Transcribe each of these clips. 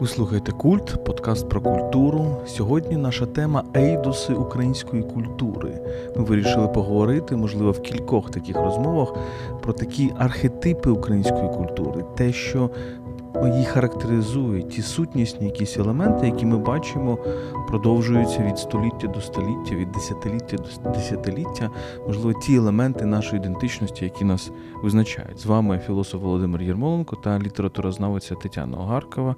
Ви слухаєте культ, подкаст про культуру. Сьогодні наша тема ейдуси української культури. Ми вирішили поговорити, можливо, в кількох таких розмовах про такі архетипи української культури, те, що її характеризують, ті сутнісні якісь елементи, які ми бачимо, продовжуються від століття до століття, від десятиліття до десятиліття, можливо, ті елементи нашої ідентичності, які нас визначають. З вами філософ Володимир Єрмоленко та літературознавиця Тетяна Огаркова.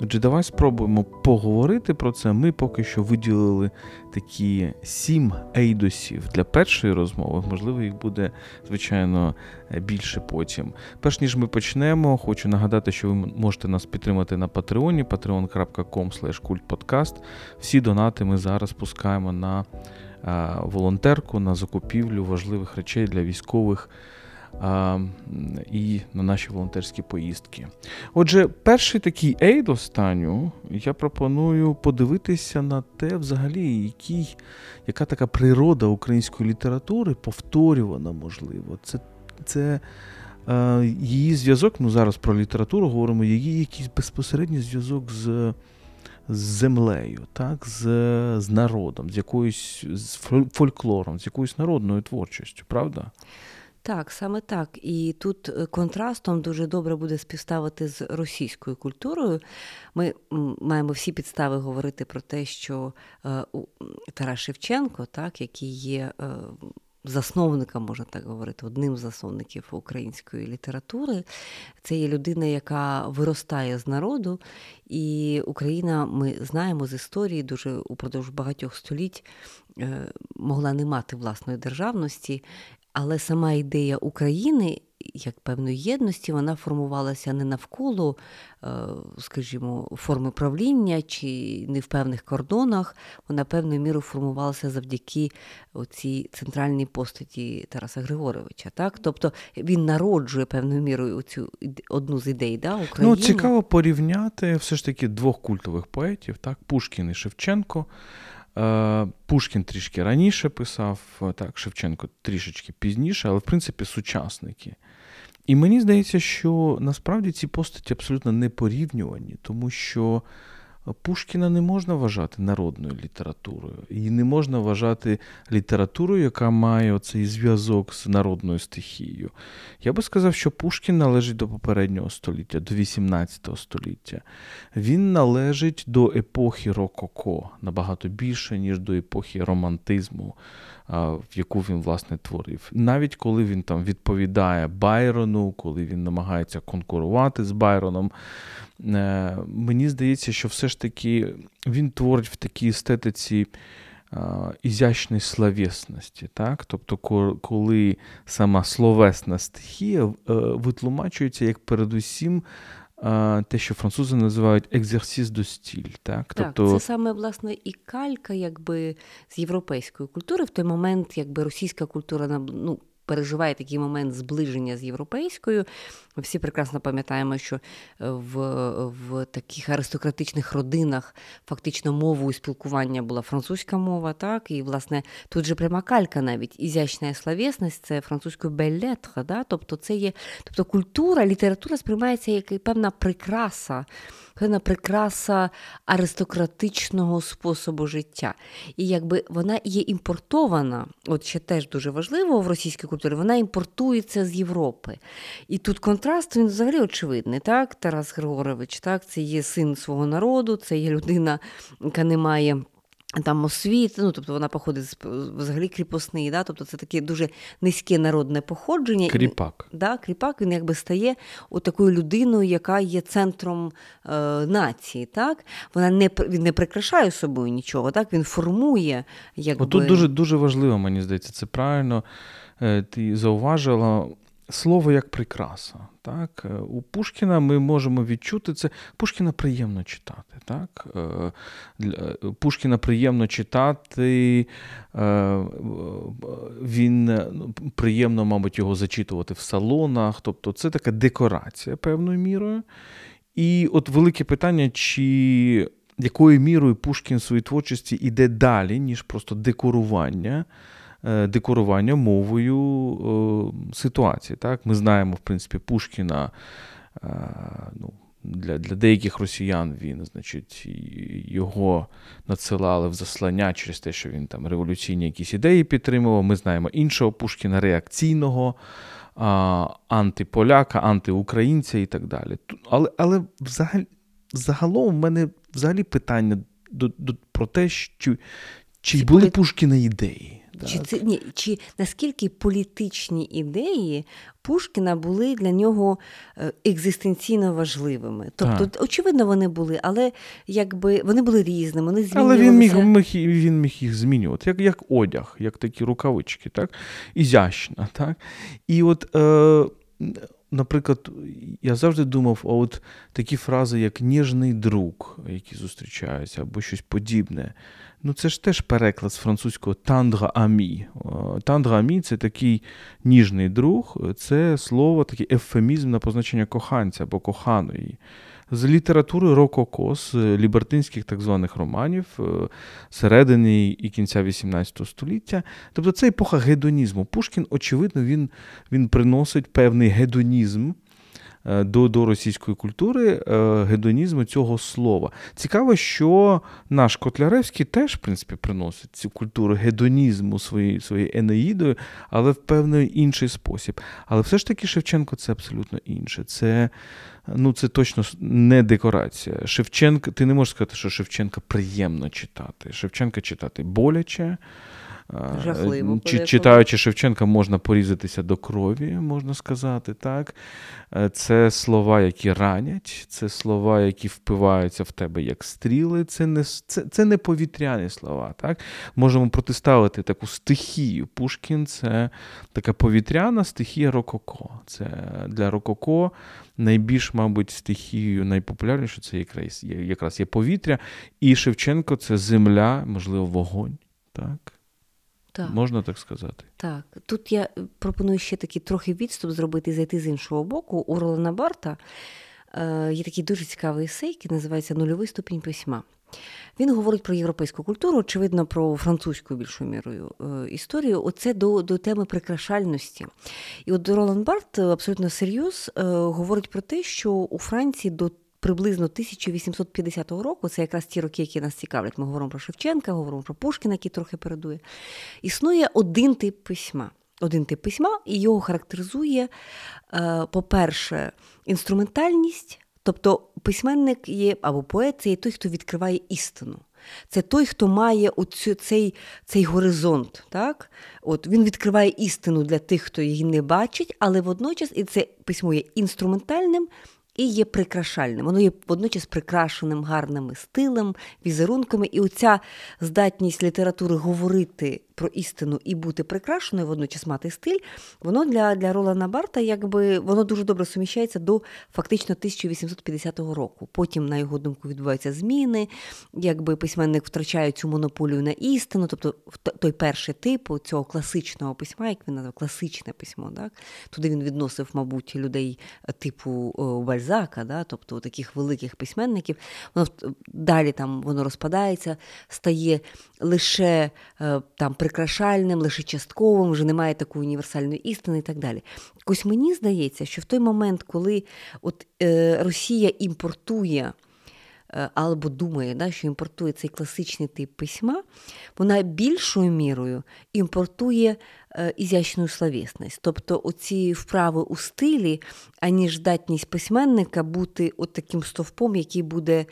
Отже, давай спробуємо поговорити про це. Ми поки що виділили такі сім ейдосів для першої розмови. Можливо, їх буде, звичайно, більше потім. Перш ніж ми почнемо, хочу нагадати, що ви можете нас підтримати на Патреоні, patreon.com. Всі донати ми зараз пускаємо на волонтерку, на закупівлю важливих речей для військових і на наші волонтерські поїздки. Отже, перший такий ейд останню я пропоную подивитися на те, взагалі, який, яка така природа української літератури повторювана, можливо. Це це е, її зв'язок, ну зараз про літературу говоримо, її якийсь безпосередній зв'язок з. З землею, так, з з народом, з якоюсь з фольклором, з якоюсь народною творчістю, правда? Так, саме так. І тут е, контрастом дуже добре буде співставити з російською культурою. Ми маємо всі підстави говорити про те, що е, Тарас Шевченко, так, який є е, засновником, можна так говорити, одним з засновників української літератури, це є людина, яка виростає з народу, і Україна, ми знаємо з історії, дуже упродовж багатьох століть могла не мати власної державності. Але сама ідея України як певної єдності, вона формувалася не навколо, е, скажімо, форми правління чи не в певних кордонах. Вона певною мірою формувалася завдяки цій центральній постаті Тараса Григоровича. Так? Тобто він народжує певною мірою цю одну з ідей да, ну, України. Ну, Цікаво порівняти все ж таки двох культових поетів, так? Пушкін і Шевченко. Е, Пушкін трішки раніше писав, так, Шевченко трішечки пізніше, але в принципі сучасники. І мені здається, що насправді ці постаті абсолютно не порівнювані, тому що Пушкіна не можна вважати народною літературою. Її не можна вважати літературою, яка має оцей зв'язок з народною стихією. Я би сказав, що Пушкін належить до попереднього століття, до 18 століття. Він належить до епохи Рококо набагато більше, ніж до епохи романтизму, в яку він власне творив. Навіть коли він там відповідає Байрону, коли він намагається конкурувати з Байроном. Е, мені здається, що все ж таки він творить в такій естетиці ізящної словесності. Так? Тобто, коли сама словесна стихія е, витлумачується як передусім. Те, що французи називають екзерсіс до стіль. Так, так тобто... це саме власне і калька, якби з європейської культури. В той момент, якби російська культура ну, переживає такий момент зближення з європейською. Ми всі прекрасно пам'ятаємо, що е, в в таких аристократичних родинах фактично мовою спілкування була французька мова, так, і, власне, тут же пряма калька навіть ізящна словесність, це французькою белетра, да? тобто це є, тобто культура, література сприймається як певна прикраса певна прикраса аристократичного способу життя. І якби вона є імпортована, от ще теж дуже важливо в російській культурі, вона імпортується з Європи. І тут контраст він взагалі очевидний. так, Тарас Григорович, так, це є син свого народу, це є людина, яка не має. Там освіт, ну тобто вона походить з взагалі кріпосний, да? тобто це таке дуже низьке народне походження. Кріпак. Да, Кріпак він якби стає такою людиною, яка є центром е, нації. так? Вона не він не прикрашає собою нічого, так? він формує. Якби... Тут дуже дуже важливо, мені здається, це правильно. Е, ти зауважила слово як прикраса. Так? Е, у Пушкіна ми можемо відчути це. Пушкіна приємно читати. Так? Е, е, Пушкіна приємно читати, він ну, приємно, мабуть, його зачитувати в салонах. Тобто це така декорація певною мірою. І от велике питання, чи якою мірою Пушкін в своїй творчості йде далі, ніж просто декорування. Е, декорування мовою е, ситуації. Так? Ми знаємо, в принципі, Пушкіна. ну, для для деяких росіян він, значить, його надсилали в заслання через те, що він там революційні якісь ідеї підтримував. Ми знаємо іншого Пушкіна реакційного, а, антиполяка, антиукраїнця і так далі. Але але взагалі, загалом в мене взагалі питання до, до, про те, що, чи, чи були. Пушкіна ідеї. Чи це ні, чи наскільки політичні ідеї Пушкіна були для нього е, екзистенційно важливими? Тобто, так. очевидно, вони були, але якби вони були різними, вони змінювалися. Але він міг міг, він міг їх змінювати, як як одяг, як такі рукавички, так? ізящна. так? І от. Е, Наприклад, я завжди думав, а от такі фрази, як ніжний друг, які зустрічаються, або щось подібне. Ну, це ж теж переклад з французького тандра амі. Тандра амі це такий ніжний друг, це слово, такий ефемізм на позначення коханця або коханої. З літератури Рококо, з лібертинських так званих романів е, середини і кінця XVIII століття. Тобто це епоха гедонізму. Пушкін, очевидно, він, він приносить певний гедонізм. Е, до до російської культури е, гедонізму цього слова. Цікаво, що наш Котляревський теж, в принципі, приносить цю культуру гедонізму своєю своєю енеїдою, але в певний інший спосіб. Але все ж таки Шевченко це абсолютно інше. Це ну, це точно не декорація. Шевченка, ти не можеш сказати, що Шевченка приємно читати. Шевченка читати боляче. Жахливо. Читаючи Шевченка, можна порізатися до крові, можна сказати. так. Е, це слова, які ранять, це слова, які впиваються в тебе як стріли. Це не це, це не повітряні слова. так. Можемо протиставити таку стихію. Пушкін це така повітряна стихія Рококо. Це Для Рококо найбільш, мабуть, стихією найпопулярніше це якраз є, якраз є повітря. І Шевченко це земля, можливо, вогонь. так. Так. Можна так сказати. Так. Тут я пропоную ще такий трохи відступ зробити і зайти з іншого боку. У Ролана Барта е, є такий дуже цікавий есей, який називається Нульовий ступінь письма. Він говорить про європейську культуру, очевидно, про французьку більшою мірою е, історію. Оце до до теми прикрашальності. І от Ролан Барт абсолютно серйоз е, говорить про те, що у Франції до приблизно 1850 року, це якраз ті роки, які нас цікавлять. Ми говоримо про Шевченка, говоримо про Пушкіна, який трохи передує. Існує один тип письма. Один тип письма, і його характеризує, е, по-перше, інструментальність, тобто письменник є або поет це є той, хто відкриває істину. Це той, хто має оцю, цей цей горизонт. Так? От Він відкриває істину для тих, хто її не бачить, але водночас і це письмо є інструментальним і є прикрашальним. Воно є водночас прикрашеним гарними стилем, візерунками. І оця здатність літератури говорити про істину і бути прикрашеною, водночас мати стиль, воно для для Ролана Барта якби воно дуже добре суміщається до фактично 1850 року. Потім, на його думку, відбуваються зміни, якби письменник втрачає цю монополію на істину, тобто той перший тип цього класичного письма, як він назвав, класичне письмо. Так? Туди він відносив, мабуть, людей типу Бальзака, да? тобто таких великих письменників. Воно далі там воно розпадається, стає лише е, там прикрашальним, лише частковим, вже немає такої універсальної істини і так далі. Ось мені здається, що в той момент, коли от, е, Росія імпортує. Е, або думає, да, що імпортує цей класичний тип письма, вона більшою мірою імпортує е, ізящну словесність. Тобто оці вправи у стилі, аніж здатність письменника бути от таким стовпом, який буде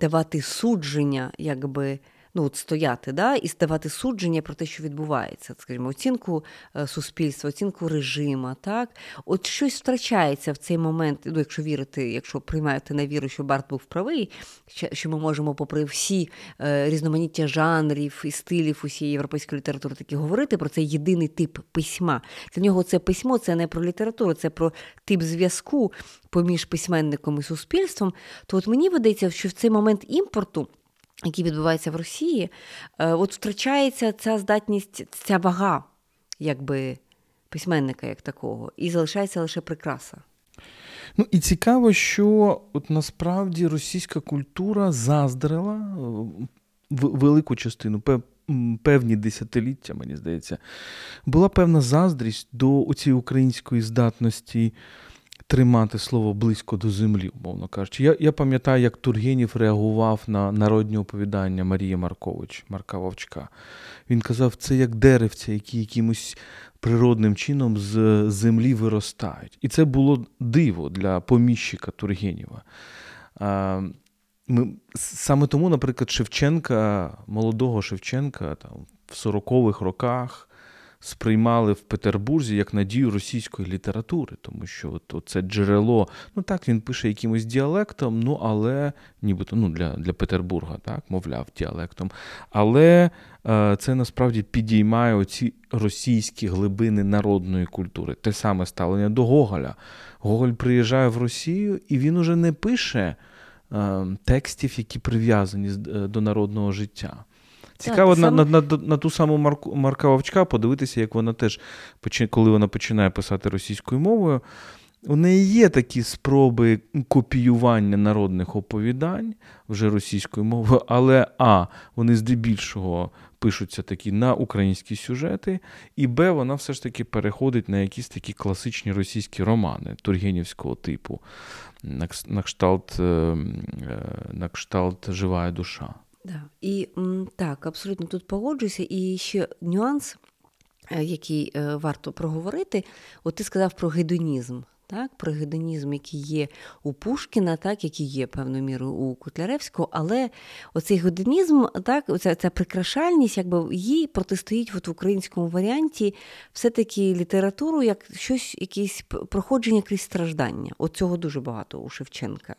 давати судження, якби ну, от стояти да, і ставати судження про те, що відбувається, скажімо, оцінку е, суспільства, оцінку режима. Так? От щось втрачається в цей момент, ну, якщо вірити, якщо приймаєте на віру, що Барт був правий, що ми можемо, попри всі е, різноманіття жанрів і стилів усієї європейської літератури, таки говорити про цей єдиний тип письма. Для нього це письмо це не про літературу, це про тип зв'язку поміж письменником і суспільством. То от мені видається, що в цей момент імпорту який відбувається в Росії, е, от втрачається ця здатність, ця вага якби письменника як такого, і залишається лише прикраса. Ну і цікаво, що от насправді російська культура заздрила е, велику частину, певні десятиліття, мені здається, була певна заздрість до цієї української здатності тримати слово близько до землі, умовно кажучи. Я я пам'ятаю, як Тургенів реагував на народні оповідання Марії Маркович, Марка Вовчка. Він казав, це як деревця, які якимось природним чином з землі виростають. І це було диво для поміщика Тургенєва. Ми, Саме тому, наприклад, Шевченка, молодого Шевченка, там, в 40-х роках сприймали в Петербурзі як надію російської літератури, тому що от, це джерело, ну так, він пише якимось діалектом, ну але нібито ну, для для Петербурга, так, мовляв, діалектом. Але е, це насправді підіймає оці російські глибини народної культури. Те саме ставлення до Гоголя. Гоголь приїжджає в Росію і він уже не пише. Е, текстів, які прив'язані е, до народного життя. Цікаво на, на, на на, ту саму Марку, Марка Вовчка подивитися, як вона теж, коли вона починає писати російською мовою. У неї є такі спроби копіювання народних оповідань вже російською мовою, але А, вони здебільшого пишуться такі на українські сюжети, і Б, вона все ж таки переходить на якісь такі класичні російські романи тургенівського типу, на кшталт, е, е, на кшталт Жива душа. Да. І так, абсолютно тут погоджуюся. І ще нюанс, е, який е, варто проговорити, от ти сказав про гедонізм так, про гедонізм, який є у Пушкіна, так, який є певною мірою у Котляревського, але оцей гедонізм, так, оця ця прикрашальність, якби їй протистоїть от в українському варіанті все-таки літературу як щось, якесь проходження крізь страждання. От цього дуже багато у Шевченка.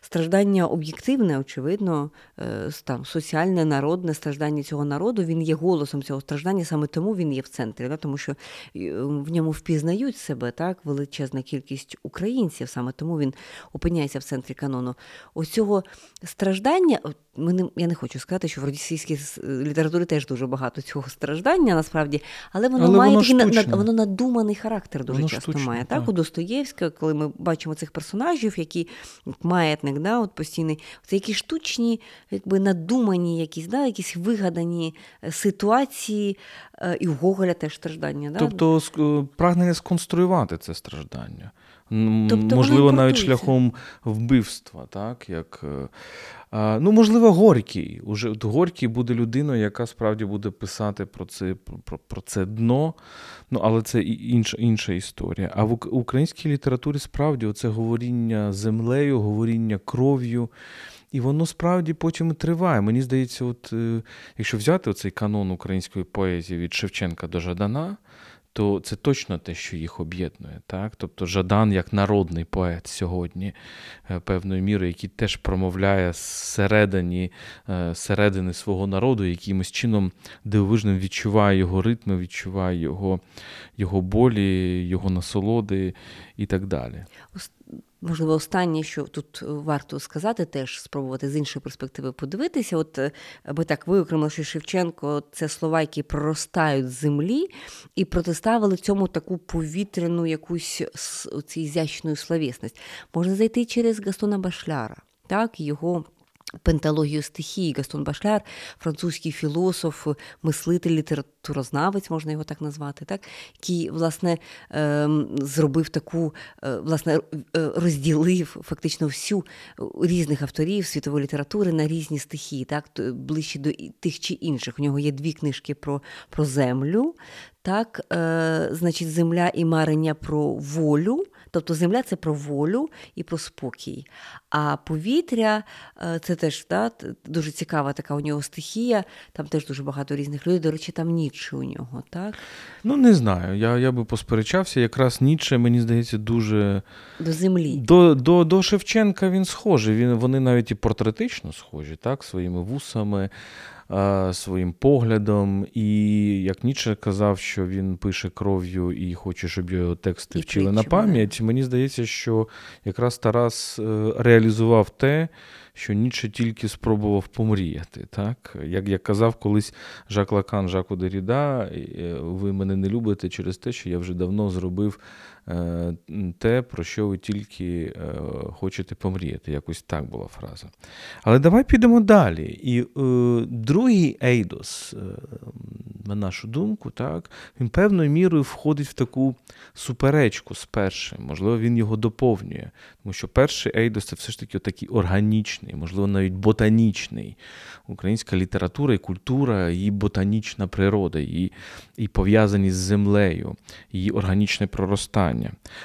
Страждання об'єктивне, очевидно, е, там, соціальне, народне страждання цього народу, він є голосом цього страждання, саме тому він є в центрі, так, тому що е, в ньому впізнають себе так, величезна кількість кількість українців, саме тому він опиняється в центрі канону. Ось цього страждання, я не хочу сказати, що в російській літературі теж дуже багато цього страждання, насправді, але воно але має воно такий воно надуманий характер дуже воно часто штучне, має. Так, так, у Достоєвська, коли ми бачимо цих персонажів, які маятник, да, от постійний, це якісь штучні, якби надумані, якісь, да, якісь вигадані е, ситуації, е, і у Гоголя теж страждання. Да? Тобто прагнення сконструювати це страждання. Тобто Можливо, навіть шляхом вбивства, так? як е, Ну, можливо, Горький. Уже Горький буде людиною, яка справді буде писати про це про, про це дно, ну, але це інша інша історія. А в українській літературі справді оце говоріння землею, говоріння кров'ю. І воно справді потім і триває. Мені здається, от е, якщо взяти оцей канон української поезії від Шевченка до Жадана, то це точно те, що їх об'єднує. Так? Тобто Жадан як народний поет сьогодні, певної певною мірою, який теж промовляє зсередині, е, середини свого народу, якимось чином дивовижним відчуває його ритми, відчуває його, його болі, його насолоди і так далі. Можливо, останнє, що тут варто сказати, теж спробувати з іншої перспективи подивитися. От аби так виокремили, що Шевченко це слова, які проростають з землі, і протиставили цьому таку повітряну якусь ізящну словесність. Можна зайти через Гастона Башляра, так, його Пенталогію стихії Гастон Башляр, французький філософ, мислитель, літературознавець, можна його так назвати, так? який власне ем, зробив таку, е, власне, е, розділив фактично всю різних авторів світової літератури на різні стихії, так? ближче до тих чи інших. У нього є дві книжки про, про землю, так, е, значить, земля і марення про волю. Тобто земля це про волю і про спокій. А повітря е, це теж да, дуже цікава така у нього стихія, там теж дуже багато різних людей. До речі, там Ніцше у нього, так? Ну, не знаю. Я я би посперечався. Якраз Ніцше, мені здається, дуже. До землі. До до, до Шевченка він схожий. Він, Вони навіть і портретично схожі, так, своїми вусами своїм поглядом. І як Ніче казав, що він пише кров'ю і хоче, щоб його тексти і вчили на пам'ять. Мені здається, що якраз Тарас е, реалізував те. Що Ніче тільки спробував помріяти. Так? Як я казав колись Жак Лакан, Жаку Деріда, е, ви мене не любите через те, що я вже давно зробив Е, те, про що ви тільки е, хочете помріяти. Якось так була фраза. Але давай підемо далі. І е, другий Ейдос, на нашу думку, так, він певною мірою входить в таку суперечку з першим. Можливо, він його доповнює. Тому що перший Ейдос це все ж таки такий органічний, можливо, навіть ботанічний. Українська література і культура, її ботанічна природа, її, і пов'язані з землею, її органічне проростання.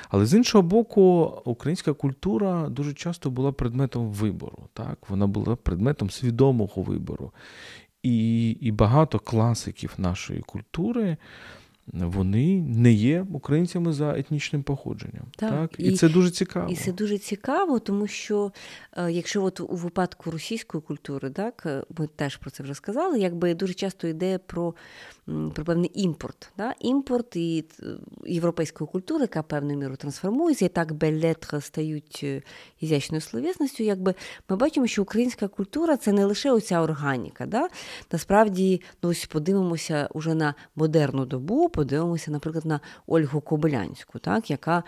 Але з іншого боку, українська культура дуже часто була предметом вибору. Так? Вона була предметом свідомого вибору. І, І багато класиків нашої культури вони не є українцями за етнічним походженням. Так, так? І, і це дуже цікаво. І це дуже цікаво, тому що е, якщо от у випадку російської культури, так е, ми теж про це вже сказали, якби дуже часто йде про про певний імпорт. Да? Імпорт і е, європейської культури, яка певною мірою трансформується, і так белетри стають ізячною словесністю, якби ми бачимо, що українська культура це не лише оця органіка. Да? Насправді, ну ось подивимося уже на модерну добу подивимося, наприклад, на Ольгу Кобилянську, так, яка,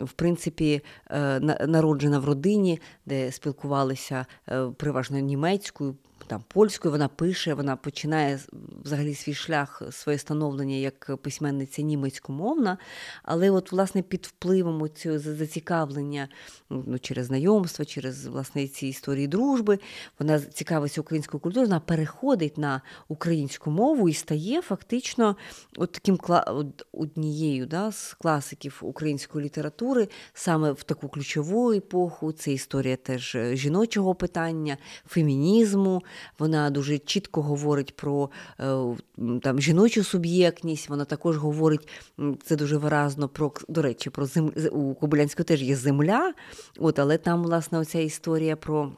в принципі, е, народжена в родині, де спілкувалися е, переважно німецькою там польською, вона пише, вона починає взагалі свій шлях, своє становлення як письменниця німецькомовна, але от, власне, під впливом цього зацікавлення ну, через знайомство, через власне ці історії дружби, вона цікавиться українською культурою, вона переходить на українську мову і стає фактично от таким однією да, з класиків української літератури саме в таку ключову епоху. Це історія теж жіночого питання, фемінізму. Вона дуже чітко говорить про е, там жіночу суб'єктність. Вона також говорить це дуже виразно про до речі, про землю у Кобилянську теж є земля. От, але там, власне, оця історія про.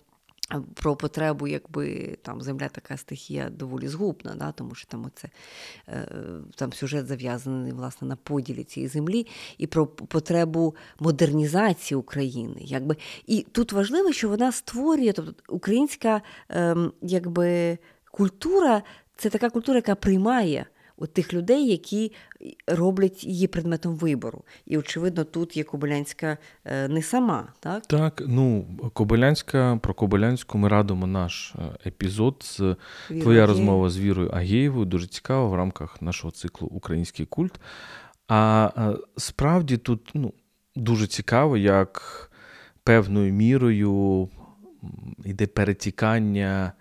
Про потребу, якби там земля така стихія доволі згубна, да, тому що там оце, е, там сюжет зав'язаний власне на поділі цієї землі, і про потребу модернізації України. Якби. І тут важливо, що вона створює, тобто українська ем, якби, культура це така культура, яка приймає от тих людей, які роблять її предметом вибору. І, очевидно, тут є Кобилянська е, не сама. Так, Так, ну Кобилянська, про Кобилянську ми радимо наш е, епізод з Віра твоя розмова з Вірою Агєєвою. Дуже цікаво в рамках нашого циклу Український культ. А справді тут ну, дуже цікаво, як певною мірою йде перетікання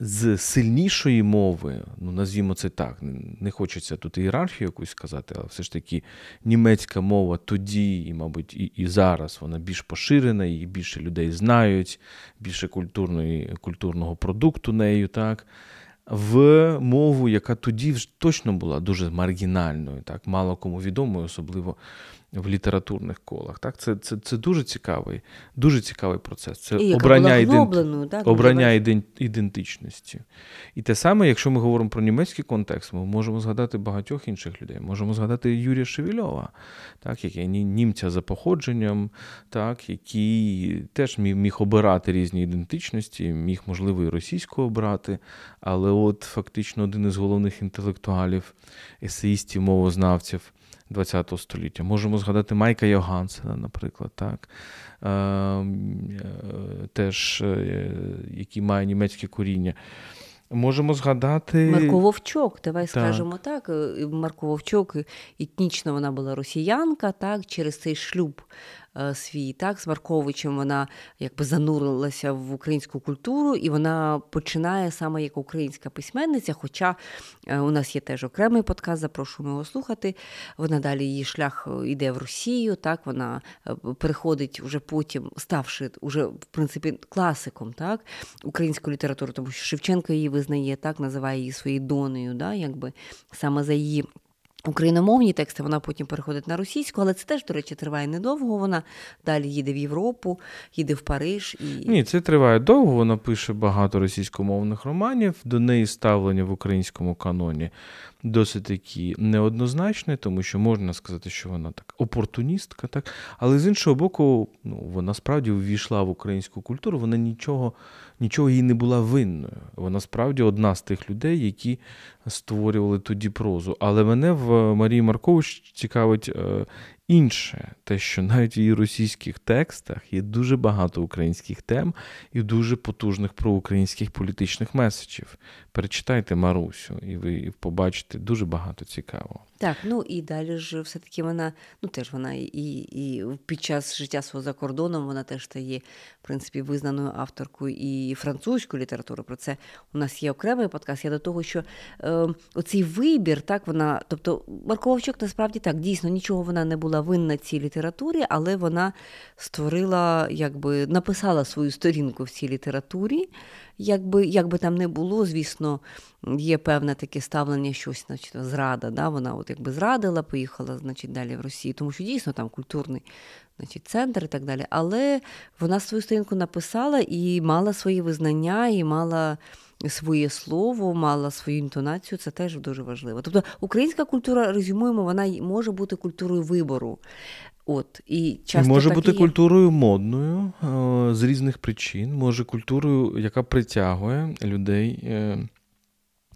з сильнішої мови, ну назвімо це так, не хочеться тут ієрархію якусь сказати, але все ж таки німецька мова тоді, і, мабуть, і і зараз вона більш поширена, і більше людей знають, більше культурної, культурного продукту нею. так. В мову, яка тоді точно була дуже маргінальною, так, мало кому відомою, особливо в літературних колах. Так? Це це, це дуже цікавий дуже цікавий процес. Це і обрання ідент... так, обрання ідентичності. І те саме, якщо ми говоримо про німецький контекст, ми можемо згадати багатьох інших людей. Можемо згадати Юрія Шевільова, так, який німця за походженням, так, який теж міг, міг обирати різні ідентичності, міг, можливо, і російську обрати, але от фактично один із головних інтелектуалів, есеїстів, мовознавців. ХХ століття. Можемо згадати Майка Йогансена, наприклад, так? Е, е, теж, е, який має німецьке коріння. Можемо згадати. Марко Вовчок, давай так. скажемо так. Марко Вовчок, етнічно вона була росіянка, так, через цей шлюб свій так з Марковичем. Вона якби занурилася в українську культуру, і вона починає саме як українська письменниця. Хоча е, у нас є теж окремий подкаст, запрошуємо його слухати. Вона далі її шлях йде в Росію. Так вона е, переходить уже потім, ставши уже в принципі класиком, так української літератури, тому що Шевченко її визнає, так називає її своєю донею, да, якби саме за її. Україномовні тексти вона потім переходить на російську, але це теж, до речі, триває недовго. Вона далі їде в Європу, їде в Париж. І... Ні, це триває довго. Вона пише багато російськомовних романів. До неї ставлення в українському каноні досить такі неоднозначне, тому що можна сказати, що вона так опортуністка, так але з іншого боку, ну вона справді увійшла в українську культуру. Вона нічого нічого їй не була винною. Вона справді одна з тих людей, які створювали тоді прозу. Але мене в Марії Маркович цікавить е, інше, те, що навіть в її російських текстах є дуже багато українських тем і дуже потужних проукраїнських політичних меседжів. Перечитайте Марусю, і ви побачите дуже багато цікавого. Так, ну і далі ж все-таки вона, ну теж вона і і під час життя свого за кордоном вона теж стає, в принципі, визнаною авторкою і французької літератури. Про це у нас є окремий подкаст. Я до того, що е, оцей вибір, так вона, тобто Марко насправді так, дійсно нічого вона не була винна цій літературі, але вона створила, якби написала свою сторінку в цій літературі. Якби як там не було, звісно, є певне таке ставлення, щось, значить, зрада. Да? Вона от якби зрадила, поїхала значить, далі в Росію, тому що дійсно там культурний значить, центр і так далі. Але вона свою сторінку написала і мала свої визнання, і мала. Своє слово, мала свою інтонацію, це теж дуже важливо. Тобто українська культура, резюмуємо, вона може бути культурою вибору. От, І часто може так бути є. культурою модною з різних причин, може культурою, яка притягує людей е,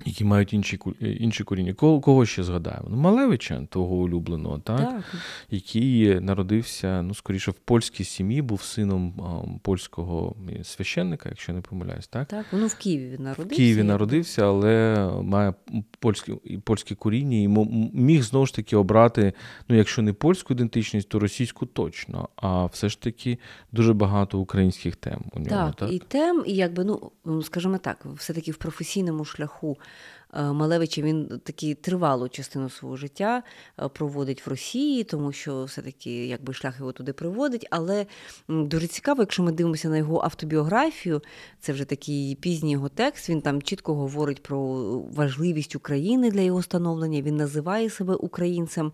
які мають інші інші коріння. Кого кого ще згадаємо? Ну, Малевича, того улюбленого, так? так? який народився, ну, скоріше, в польській сім'ї, був сином а, польського священника, якщо не помиляюсь. Так, Так, ну в Києві народився. В Києві народився, але має польське польське коріння і міг знову ж таки обрати, ну, якщо не польську ідентичність, то російську точно. А все ж таки дуже багато українських тем у нього. Так, так? і тем, і якби, ну, скажімо так, все-таки в професійному шляху Е, Малевича він такі тривалу частину свого життя е, проводить в Росії, тому що все-таки якби шлях його туди приводить. Але дуже цікаво, якщо ми дивимося на його автобіографію, це вже такий пізній його текст. Він там чітко говорить про важливість України для його становлення. Він називає себе українцем.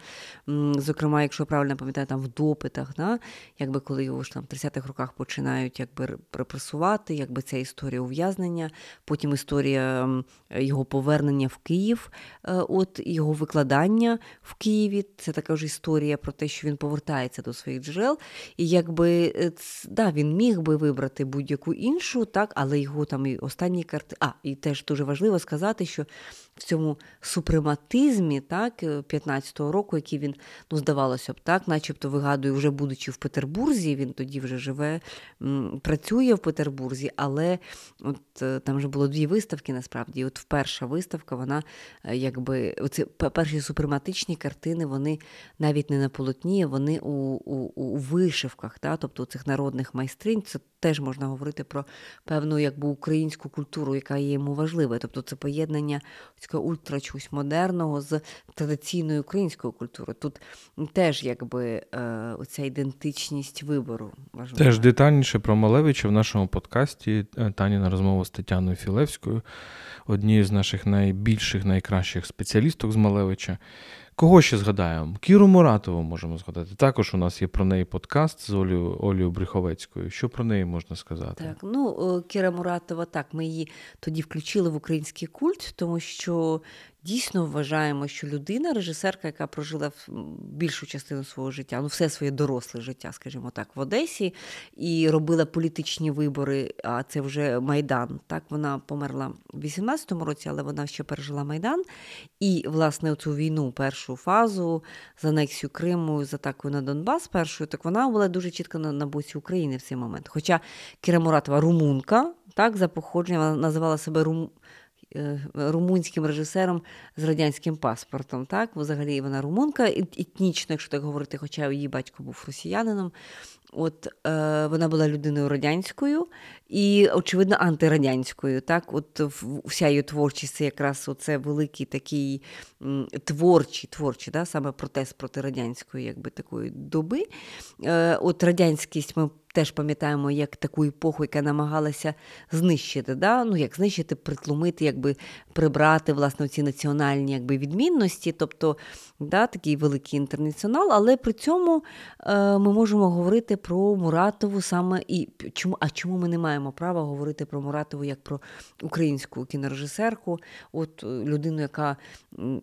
Зокрема, якщо я правильно пам'ятаю, там в допитах, да? якби коли його ж там в 30-х роках починають якби репресувати, якби ця історія ув'язнення, потім історія його повернення повернення в Київ, е, от його викладання в Києві. Це така ж історія про те, що він повертається до своїх джерел. І якби е, да, він міг би вибрати будь-яку іншу, так, але його там і останні карти. А, і теж дуже важливо сказати, що в цьому супрематизмі, так, 15-го року, який він, ну, здавалося б, так, начебто вигадує, вже будучи в Петербурзі, він тоді вже живе, працює в Петербурзі, але от е, там вже було дві виставки насправді. От перша виставка, вона е, якби оці перші супрематичні картини, вони навіть не на полотні, вони у у, у вишивках, так, тобто у цих народних майстринь. Це теж можна говорити про певну якби українську культуру, яка є йому важлива. Тобто це поєднання ультра чогось модерного з традиційною українською культурою. Тут теж якби е, оця ідентичність вибору важлива. Теж детальніше про Малевича в нашому подкасті е, Таніна розмова з Тетяною Філевською, однією з наших найбільших, найкращих спеціалісток з Малевича. Кого ще згадаємо? Кіру Муратову можемо згадати. Також у нас є про неї подкаст з Олею Олею Бріховецькою. Що про неї можна сказати? Так, ну Кіра Муратова, так, ми її тоді включили в український культ, тому що дійсно вважаємо, що людина, режисерка, яка прожила більшу частину свого життя, ну все своє доросле життя, скажімо так, в Одесі, і робила політичні вибори. А це вже Майдан. Так, вона померла в 18-му році, але вона ще пережила Майдан. І, власне, цю війну, першу фазу з анексію Криму, з атакою на Донбас, першою, так вона була дуже чітко на, на боці України в цей момент. Хоча Кіра Муратова румунка, так, за походження, вона називала себе рум. Е, румунським режисером з радянським паспортом. Так, взагалі вона румунка, етнічно, якщо так говорити, хоча її батько був росіянином. От е, вона була людиною радянською і, очевидно, антирадянською. Так, от вся її творчість це якраз оце великий такий творчий, творчий, да, саме протест проти радянської, якби такої доби. Е, От радянськість ми теж пам'ятаємо як таку епоху, яка намагалася знищити, да? ну як знищити, притлумити, якби прибрати власне ці національні якби, відмінності, тобто да, такий великий інтернаціонал, але при цьому е, ми можемо говорити про Муратову саме і чому, а чому ми не маємо права говорити про Муратову як про українську кінорежисерку, от е, людину, яка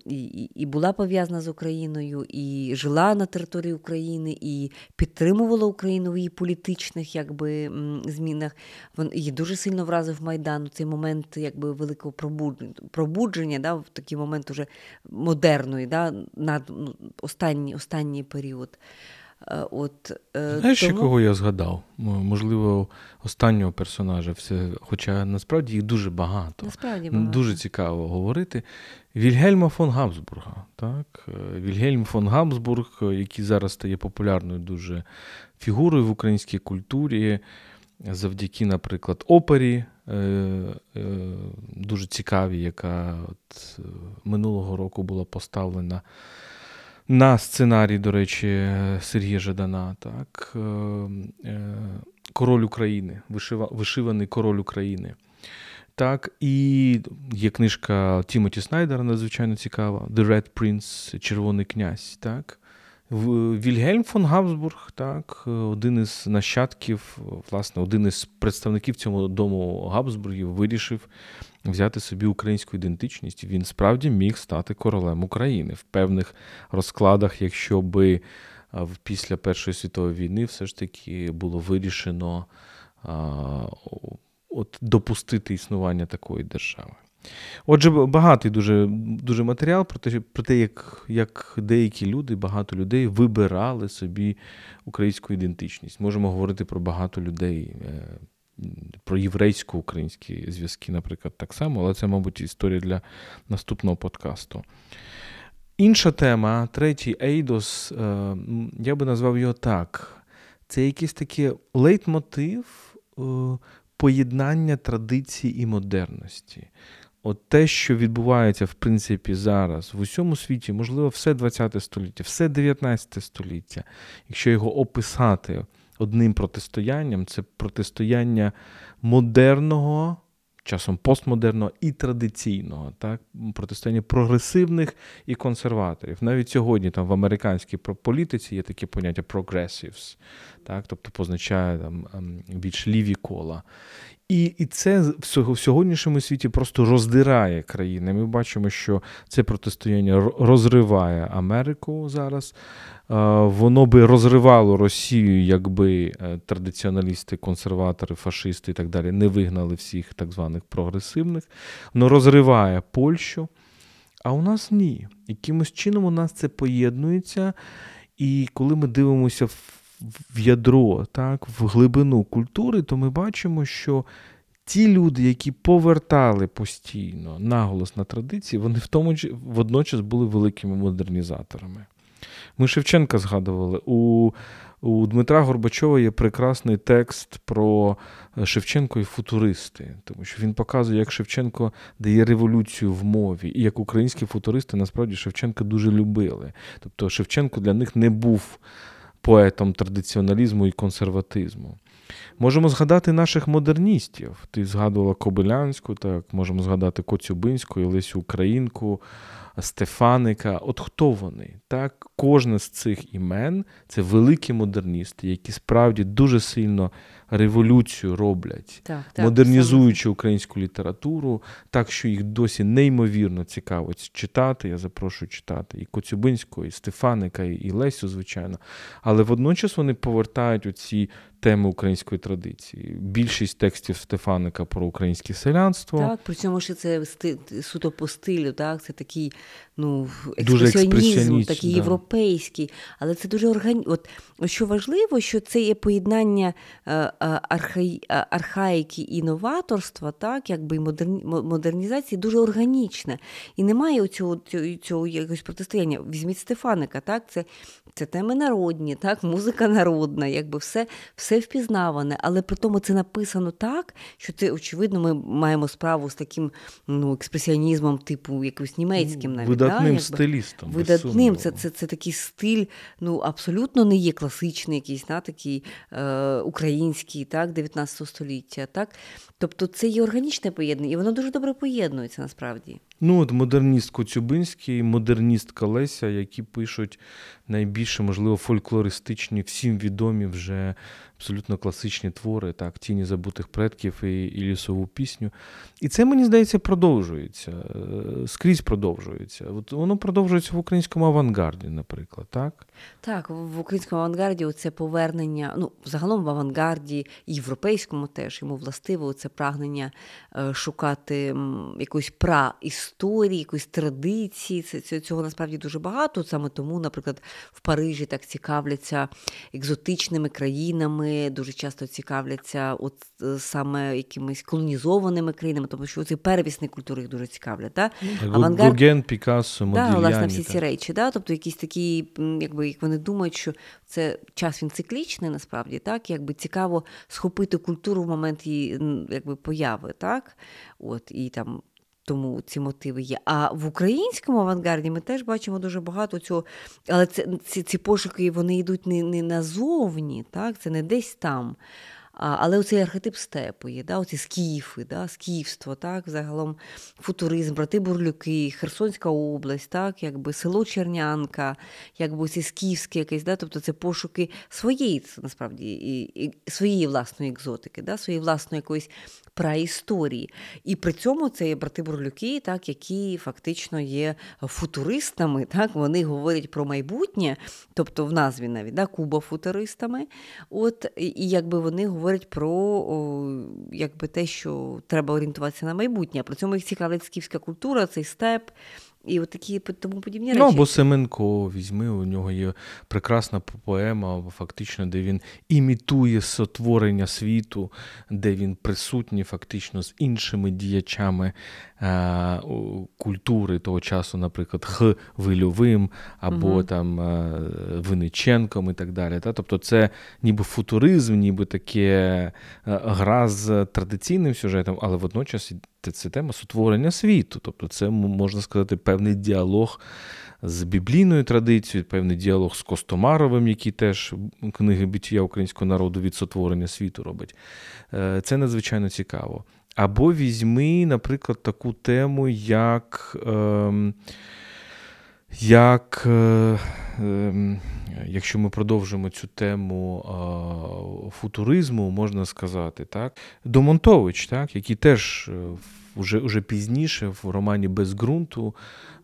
і, і була пов'язана з Україною, і жила на території України, і підтримувала Україну в її політичних якби, змінах. Він її дуже сильно вразив Майдан у цей момент якби великого пробудження пробудження да, в такий момент уже модерної, да, над ну, останній, останній період. Е, от, е, Знаєш, тому... кого я згадав? Можливо, останнього персонажа, все, хоча насправді їх дуже багато. Насправді багато. Дуже цікаво говорити. Вільгельма фон Габсбурга. Так? Е, Вільгельм фон Габсбург, який зараз стає популярною дуже фігурою в українській культурі, завдяки, наприклад, опері, дуже цікавій, яка от минулого року була поставлена на сценарій, до речі, Сергія Жадана, так, е, е, Король України, вишиваний король України. Так, І є книжка Тімоті Снайдера, надзвичайно цікава, The Red Prince, Червоний князь. так. Вільгельм фон Габсбург, так, один із нащадків, власне, один із представників цього дому Габсбургів вирішив взяти собі українську ідентичність. Він справді міг стати королем України в певних розкладах, якщо би після Першої світової війни все ж таки було вирішено от, допустити існування такої держави. Отже, багатий дуже дуже матеріал про те, про те, як як деякі люди, багато людей вибирали собі українську ідентичність. Можемо говорити про багато людей, е, про єврейсько-українські зв'язки, наприклад, так само, але це, мабуть, історія для наступного подкасту. Інша тема, третій Ейдос, я би назвав його так. Це якийсь такий лейтмотив е, поєднання традиції і модерності. От те, що відбувається, в принципі, зараз в усьому світі, можливо, все 20 століття, все 19 століття, якщо його описати одним протистоянням, це протистояння модерного, часом постмодерного і традиційного, так? протистояння прогресивних і консерваторів. Навіть сьогодні там в американській політиці є таке поняття progressives, так? тобто позначає там ем, більш ліві кола. І і це в сьогоднішньому світі просто роздирає країни. Ми бачимо, що це протистояння розриває Америку зараз. Воно би розривало Росію, якби е, традиціоналісти, консерватори, фашисти і так далі не вигнали всіх так званих прогресивних. Воно розриває Польщу. А у нас ні. Якимось чином у нас це поєднується. І коли ми дивимося в в ядро, так, в глибину культури, то ми бачимо, що ті люди, які повертали постійно наголос на традиції, вони в тому водночас були великими модернізаторами. Ми Шевченка згадували. У у Дмитра Горбачова є прекрасний текст про е, Шевченко і футуристи, тому що він показує, як Шевченко дає революцію в мові, і як українські футуристи насправді Шевченка дуже любили. Тобто Шевченко для них не був поетом традиціоналізму і консерватизму. Можемо згадати наших модерністів. Ти згадувала Кобилянську, так, можемо згадати Коцюбинську, Лесю Українку, Стефаника. От хто вони? Так, Кожне з цих імен це великі модерністи, які справді дуже сильно революцію роблять, так, так, модернізуючи українську літературу, так що їх досі неймовірно цікаво читати. Я запрошую читати і Коцюбинського, і Стефаника, і Лесю, звичайно. Але водночас вони повертають оці теми української традиції. Більшість текстів Стефаника про українське селянство. Так, при цьому що це суто по стилю, так, це такий ну, експресіонізм, такий да. європейський, але це дуже органі... От що важливо, що це є поєднання е, е, архаї... Е, архаїки і новаторства, так, якби модернізації дуже органічне. І немає цього, цього, цього якогось протистояння. Візьміть Стефаника, так, це це теми народні, так, музика народна, якби все все впізнаване, але при тому це написано так, що це, очевидно, ми маємо справу з таким ну, експресіонізмом, типу якимось німецьким навіть. Видатним да, стилістом. Видатним. Це це, це такий стиль, ну, абсолютно не є класичний, якийсь на такий е, український, так, 19 століття. так. Тобто це є органічне поєднання, і воно дуже добре поєднується насправді. Ну, от модерніст Коцюбинський, модерніст Колеся, які пишуть найбільше, можливо, фольклористичні, всім відомі вже абсолютно класичні твори, так, тіні забутих предків і, і лісову пісню. І це, мені здається, продовжується. Е, скрізь продовжується. От Воно продовжується в українському авангарді, наприклад, так? Так, в українському авангарді це повернення, ну, загалом в авангарді, європейському теж йому властиво це прагнення е, шукати якоїсь праісторії, якоїсь традиції. Це, Цього насправді дуже багато. Саме тому, наприклад, в Парижі так цікавляться екзотичними країнами, дуже часто цікавляться от е, саме якимись колонізованими країнами, тому що ці первісні культури їх дуже цікавлять. Да? Авангард... Гурген, Пікассо, Модільяні. Да, власне, всі ці речі. Да? Тобто якісь такі, якби як вони думають, що це час він циклічний, насправді, так, якби цікаво схопити культуру в момент її якби, появи, так? От, і там тому ці мотиви є. А в українському авангарді ми теж бачимо дуже багато цього. Але це, ці ці пошуки вони йдуть не не назовні, так? це не десь там. Але оцей архетип степу є, да? оці скіфи, да? скіфство, так? загалом футуризм, брати Бурлюки, Херсонська область, так? якби село Чернянка, якби ці скіфське якесь, да? тобто це пошуки своєї насправді, і, і своєї власної екзотики, да? своєї власної якоїсь праісторії. І при цьому це є брати Бурлюки, так, які фактично є футуристами. Так, Вони говорять про майбутнє, тобто в назві навіть да, Куба футуристами. От, І якби вони говорять про о, якби те, що треба орієнтуватися на майбутнє. При цьому їх цікавить скіфська культура, цей степ. І от такі тому подібні речі. Ну, або Семенко візьми, у нього є прекрасна поема, фактично, де він імітує сотворення світу, де він присутній фактично з іншими діячами е, культури того часу, наприклад, Х. Вильовим, або угу. там е, Виниченком і так далі. Та? Тобто це ніби футуризм, ніби таке е, гра з традиційним сюжетом, але водночас це тема сотворення світу. Тобто, це можна сказати певний діалог з біблійною традицією, певний діалог з Костомаровим, який теж книги биття українського народу від сотворення світу робить. Е, це надзвичайно цікаво. Або візьми, наприклад, таку тему, як. Е, як, е, ем, якщо ми продовжимо цю тему футуризму, можна сказати, так, Домонтович, так, який теж вже, вже пізніше в романі Без ґрунту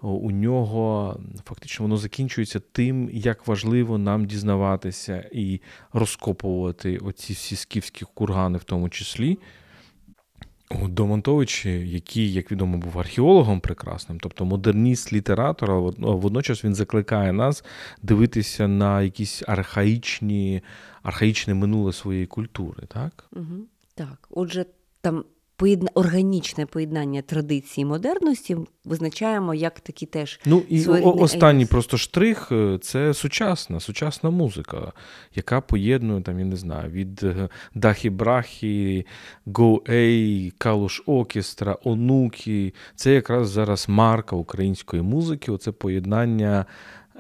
у нього фактично воно закінчується тим, як важливо нам дізнаватися і розкопувати оці всі скіфські кургани, в тому числі. Домонтович, який, як відомо, був археологом прекрасним, тобто модерніст, літератор, але водночас він закликає нас дивитися на якісь архаїчні, архаїчне минуле своєї культури. Так, Угу. Так, отже, там поєдна... органічне поєднання традиції і модерності визначаємо як такі теж. Ну і останній просто штрих е, це сучасна, сучасна музика, яка поєднує там, я не знаю, від е, Дахі Брахі, A, Калуш Окестра, Онуки. Це якраз зараз марка української музики. Оце поєднання.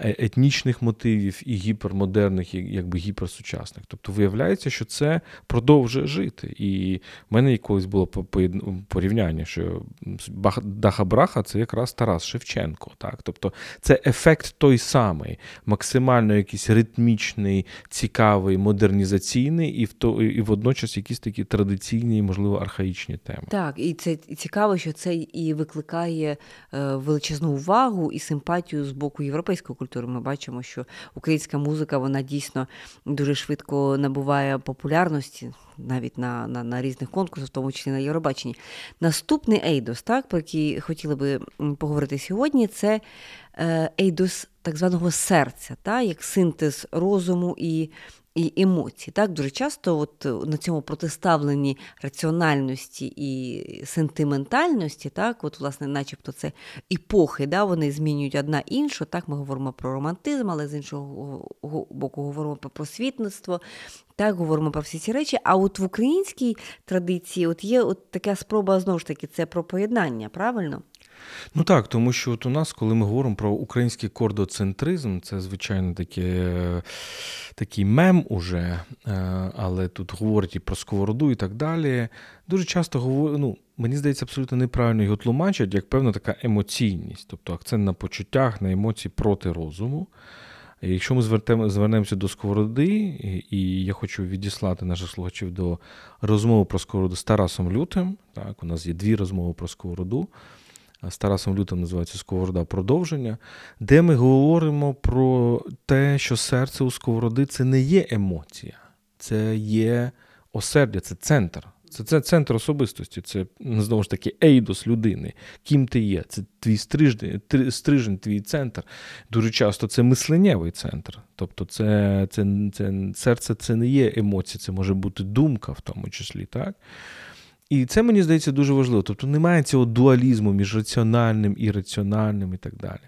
Е, етнічних мотивів і гіпермодерних, і якби гіперсучасних. Тобто виявляється, що це продовжує жити. І в мене колись було порівняння, що Даха Браха це якраз Тарас Шевченко. Так? Тобто це ефект той самий, максимально якийсь ритмічний, цікавий, модернізаційний, і в то, і водночас якісь такі традиційні, можливо, архаїчні теми. Так, і це цікаво, що це і викликає е, величезну увагу і симпатію з боку європейської культури культури. Ми бачимо, що українська музика вона дійсно дуже швидко набуває популярності навіть на на, на різних конкурсах, в тому числі на Євробаченні. Наступний Ейдос, так, про який хотіли би поговорити сьогодні, це Ейдос так званого серця, так, як синтез розуму і і емоцій. Так? Дуже часто от е, на цьому протиставленні раціональності і сентиментальності, так? от, власне, начебто це епохи, да? вони змінюють одна іншу. Так? Ми говоримо про романтизм, але з іншого боку говоримо про просвітництво, так, говоримо про всі ці речі. А от в українській традиції от є от така спроба знову ж таки це про поєднання, правильно? Ну так, тому що от у нас, коли ми говоримо про український кордоцентризм, це, звичайно, таке, такий мем уже, е, але тут говорять і про сковороду і так далі. Дуже часто говорять, ну, мені здається, абсолютно неправильно його тлумачать, як певна така емоційність, тобто акцент на почуттях, на емоції проти розуму. Якщо ми звернемося до сковороди, і я хочу відіслати наших слухачів до розмови про сковороду з Тарасом Лютим. Так, У нас є дві розмови про сковороду. З Тарасом Лютим називається Сковорода продовження, де ми говоримо про те, що серце у сковороди це не є емоція, це є осердя, це центр. Це це центр особистості, це знову ж таки ейдос людини. Ким ти є? Це твій стрижень, стрижень, твій центр. Дуже часто це мисленнєвий центр. Тобто, це, це, це серце це не є емоція, це може бути думка в тому числі. так? І це мені здається дуже важливо. Тобто немає цього дуалізму між раціональним і раціональним і так далі.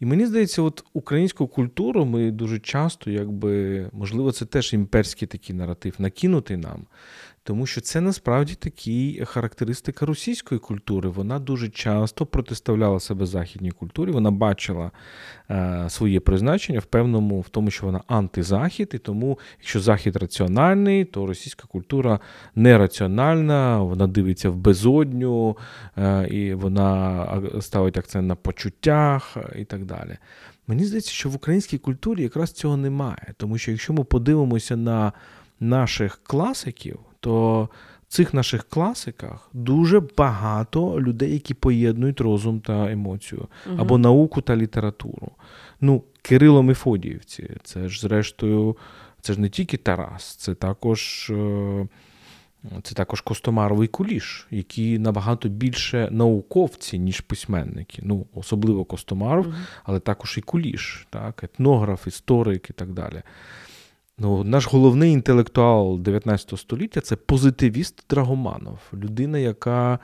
І мені здається, от українську культуру ми дуже часто, якби, можливо, це теж імперський такий наратив, накинутий нам. Тому що це насправді такі характеристика російської культури. Вона дуже часто протиставляла себе західній культурі. Вона бачила е, своє призначення в певному, в тому, що вона антизахід, і тому, якщо захід раціональний, то російська культура нераціональна, вона дивиться в безодню, е, і вона ставить акцент на почуттях е, і так далі. Мені здається, що в українській культурі якраз цього немає, тому що якщо ми подивимося на наших класиків то в цих наших класиках дуже багато людей, які поєднують розум та емоцію, угу. або науку та літературу. Ну, Кирило Мефодіївці, це ж, зрештою, це ж не тільки Тарас, це також. Е, це також Костомаровий куліш, які набагато більше науковці, ніж письменники. Ну, особливо Костомаров, uh але також і куліш, так, етнограф, історик і так далі. Ну, Наш головний інтелектуал 19 століття це позитивіст Драгоманов, людина, яка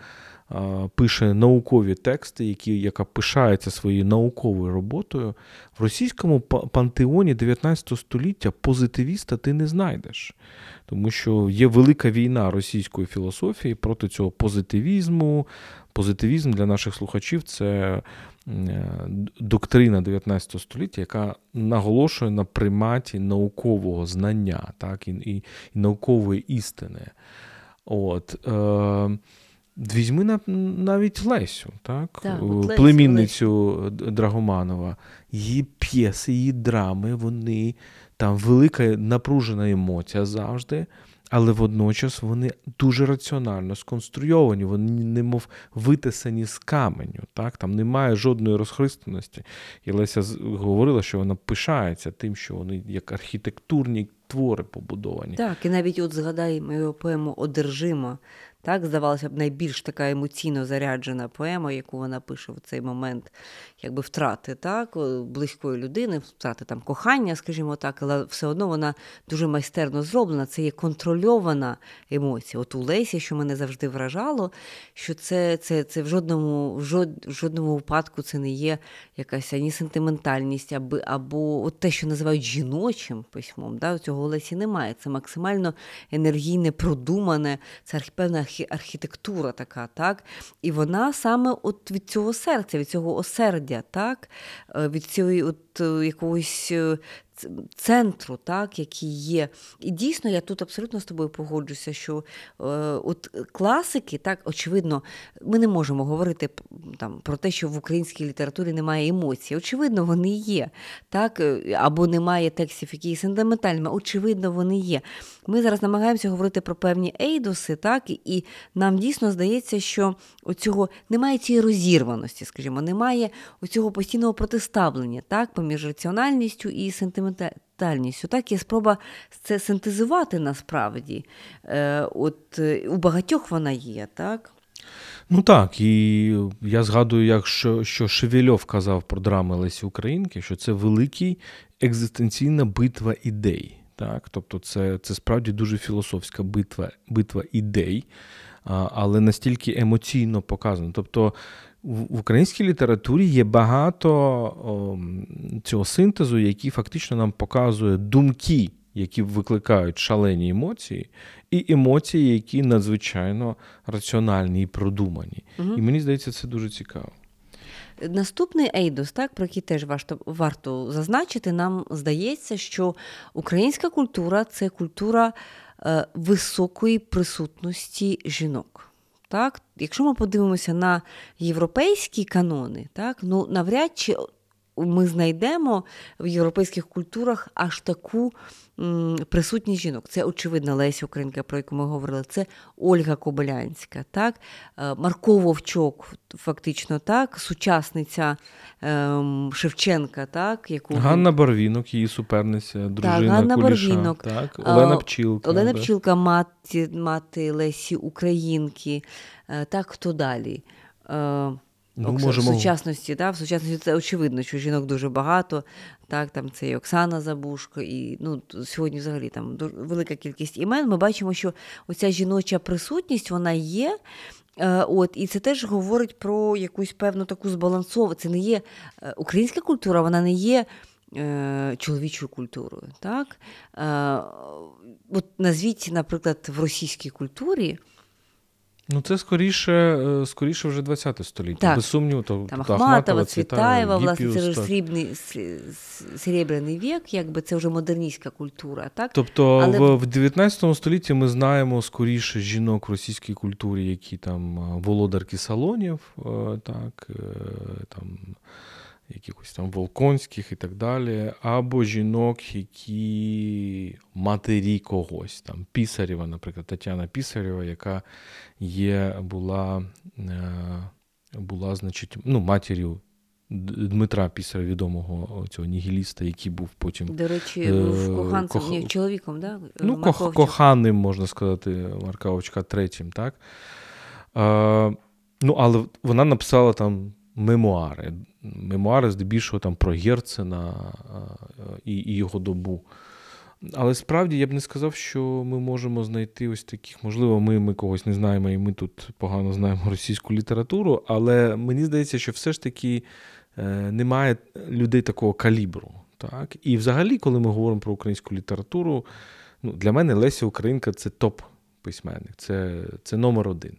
а, пише наукові тексти, які, яка пишається своєю науковою роботою. В російському пантеоні 19 століття позитивіста ти не знайдеш, тому що є велика війна російської філософії проти цього позитивізму. Позитивізм для наших слухачів це Е, доктрина 19 століття, яка наголошує на приматі наукового знання, так, і і, і наукової істини. От, е, Візьми навіть Лесю, так? так от племінницю Лесю. Драгоманова, її п'єси, її драми, вони там велика напружена емоція завжди але водночас вони дуже раціонально сконструйовані, вони немов витисані з каменю. Так? Там немає жодної розхристаності. І Леся говорила, що вона пишається тим, що вони як архітектурні твори побудовані. Так, і навіть от згадаємо його поему Одержимо. Так, здавалося б, найбільш така емоційно заряджена поема, яку вона пише в цей момент якби втрати так, близької людини, втрати там кохання, скажімо так, але все одно вона дуже майстерно зроблена. Це є контрольована емоція. От у Лесі, що мене завжди вражало, що це це, це в жодному в, жод, в жодному випадку це не є якась ані сентиментальність, або або от те, що називають жіночим письмом. Да, Цього у Лесі немає. Це максимально енергійне, продумане, це певна архітектура така, так? І вона саме от від цього серця, від цього осердя, так? Е, від цієї от е, якогось е, центру, так, який є. І дійсно, я тут абсолютно з тобою погоджуся, що е, от класики, так, очевидно, ми не можемо говорити там, про те, що в українській літературі немає емоцій. Очевидно, вони є. так, Або немає текстів, які є сентиментальними. Очевидно, вони є. Ми зараз намагаємося говорити про певні ейдоси, так, і нам дійсно здається, що оцього немає цієї розірваності, скажімо, немає оцього постійного протиставлення так, поміж раціональністю і сентиментальністю. Так, є спроба це синтезувати насправді. Е, от У багатьох вона є, так? Ну так, і я згадую, як що що Шевельов казав про драми Лесі Українки, що це великий екзистенційна битва ідей. Так? Тобто це це справді дуже філософська битва битва ідей, але настільки емоційно показано. Тобто в українській літературі є багато о, цього синтезу, який фактично нам показує думки, які викликають шалені емоції, і емоції, які надзвичайно раціональні і продумані. Угу. І мені здається, це дуже цікаво. Наступний Ейдос, так, про який теж варто, варто зазначити, нам здається, що українська культура це культура е, високої присутності жінок. Так? Якщо ми подивимося на європейські канони, так, ну навряд чи ми знайдемо в європейських культурах аж таку присутність жінок. Це очевидно Леся Українка, про яку ми говорили, це Ольга Кобилянська, так? Е, Марко Вовчок, фактично так, сучасниця ем, Шевченка, так? яку... Ганна Барвінок, її суперниця, дружина так, Ганна Куліша, Барвінок, так? Олена Пчілка. Олена Пчілка, мати, мати Лесі Українки, е, так хто далі? Е, Ну, можемо... В сучасності, да, в сучасності це очевидно, що жінок дуже багато. Так, там Це і Оксана Забушко, і ну, сьогодні взагалі там велика кількість імен. Ми бачимо, що оця жіноча присутність вона є. Е, от, І це теж говорить про якусь певну таку збалансову. Це не є е, українська культура, вона не є е, чоловічою культурою. Так? От Назвіть, наприклад, в російській культурі. Ну, це скоріше е, скоріше вже 20 століття. Так. Без сумніву, то Там Ахматова, Цвітаєва, власне, це вже срібний серебряний вік, якби це вже модерністська культура. так? Тобто Але... в, в 19 столітті ми знаємо скоріше жінок в російській культурі, які там е, володарки салонів, е, так, там якихось там Волконських і так далі, або жінок, які матері когось, там Пісарєва, наприклад, Тетяна Пісарєва, яка є, була, е, була значить, ну, матір'ю. Дмитра Пісаря, відомого цього нігіліста, який був потім. До речі, е, був коханцем, кох... ні, чоловіком, да? Ну, кох... коханим, можна сказати, Марка Овчка третім, так? Е, ну, але вона написала там мемуари. Мемуари, здебільшого там про Герцена і, і його добу. Але справді я б не сказав, що ми можемо знайти ось таких, можливо, ми ми когось не знаємо, і ми тут погано знаємо російську літературу, але мені здається, що все ж таки е, немає людей такого калібру. Так? І взагалі, коли ми говоримо про українську літературу, ну, для мене Леся Українка це топ-письменник, це, це номер один.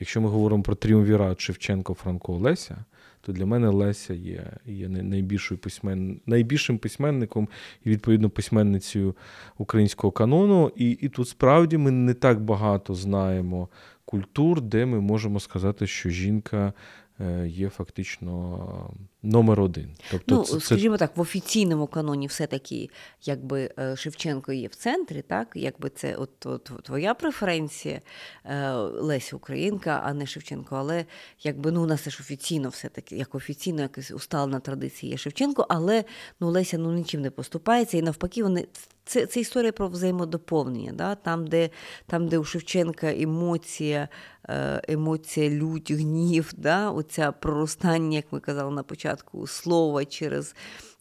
Якщо ми говоримо про тріумвірат Шевченко, Франко Леся, то для мене Леся є є найбільшою письмен... найбільшим письменником і, відповідно, письменницею українського канону. І, І тут справді ми не так багато знаємо культур, де ми можемо сказати, що жінка Е, є фактично номер один. Тобто, ну, це, скажімо так, в офіційному каноні все-таки якби е, Шевченко є в центрі, так якби це от, от твоя преференція, е, Леся Українка, а не Шевченко. Але якби ну у нас це ж офіційно все-таки, як офіційно, якась усталена традиція є Шевченко, але ну Леся ну нічим не поступається, і навпаки, вони це це історія про взаємодоповнення. Да? Там, де там, де у Шевченка емоція, е, емоція, лють, гнів, да? оця проростання, як ми казали на початку, слова через